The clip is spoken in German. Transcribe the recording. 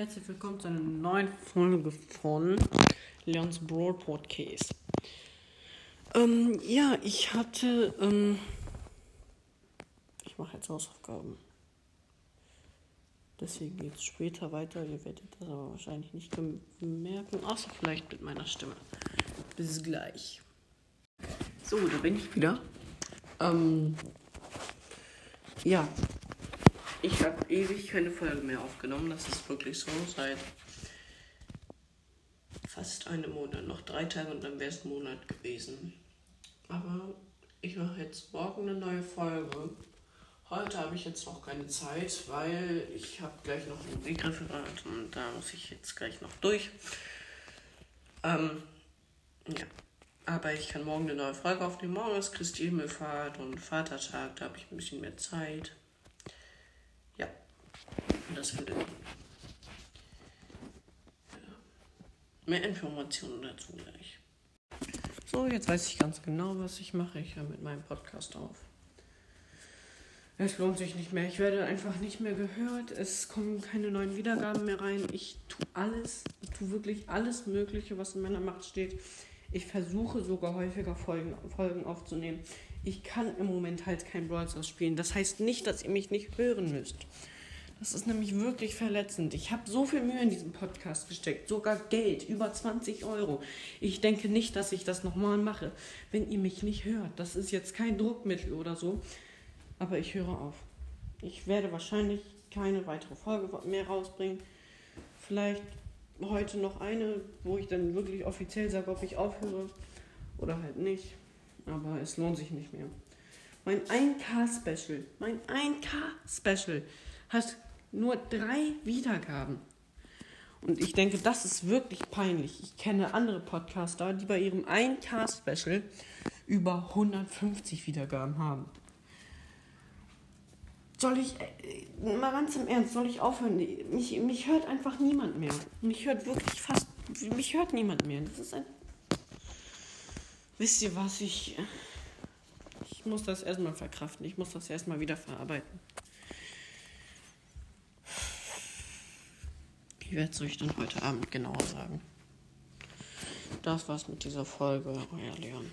herzlich willkommen zu einer neuen Folge von Leons Broad Podcast. Ähm, ja, ich hatte, ähm, ich mache jetzt Hausaufgaben. Deswegen geht es später weiter. Ihr werdet das aber wahrscheinlich nicht merken, außer vielleicht mit meiner Stimme. Bis gleich. So, da bin ich wieder. Ähm, ja, ich habe ewig keine Folge mehr aufgenommen. Das ist wirklich so. Seit fast einem Monat. Noch drei Tage und dann wäre es ein Monat gewesen. Aber ich mache jetzt morgen eine neue Folge. Heute habe ich jetzt noch keine Zeit, weil ich habe gleich noch ein Musikreferat und da muss ich jetzt gleich noch durch. Ähm, ja. Aber ich kann morgen eine neue Folge aufnehmen. Morgen ist Christi Himmelfahrt und Vatertag, da habe ich ein bisschen mehr Zeit. Das würde ja. mehr Informationen dazu gleich. So, jetzt weiß ich ganz genau, was ich mache. Ich höre mit meinem Podcast auf. Es lohnt sich nicht mehr. Ich werde einfach nicht mehr gehört. Es kommen keine neuen Wiedergaben mehr rein. Ich tue alles, ich tue wirklich alles Mögliche, was in meiner Macht steht. Ich versuche sogar häufiger Folgen, Folgen aufzunehmen. Ich kann im Moment halt kein Brawl spielen. Das heißt nicht, dass ihr mich nicht hören müsst. Das ist nämlich wirklich verletzend. Ich habe so viel Mühe in diesen Podcast gesteckt, sogar Geld, über 20 Euro. Ich denke nicht, dass ich das nochmal mache, wenn ihr mich nicht hört. Das ist jetzt kein Druckmittel oder so, aber ich höre auf. Ich werde wahrscheinlich keine weitere Folge mehr rausbringen. Vielleicht heute noch eine, wo ich dann wirklich offiziell sage, ob ich aufhöre oder halt nicht. Aber es lohnt sich nicht mehr. Mein 1K-Special, mein 1K-Special hat nur drei Wiedergaben. Und ich denke, das ist wirklich peinlich. Ich kenne andere Podcaster, die bei ihrem 1K-Special über 150 Wiedergaben haben. Soll ich, äh, mal ganz im Ernst, soll ich aufhören? Mich, mich hört einfach niemand mehr. Mich hört wirklich fast, mich hört niemand mehr. Das ist ein. Wisst ihr was? Ich, ich muss das erstmal verkraften. Ich muss das erstmal wieder verarbeiten. Ich werde es euch dann heute Abend genauer sagen. Das war's mit dieser Folge. Euer Leon.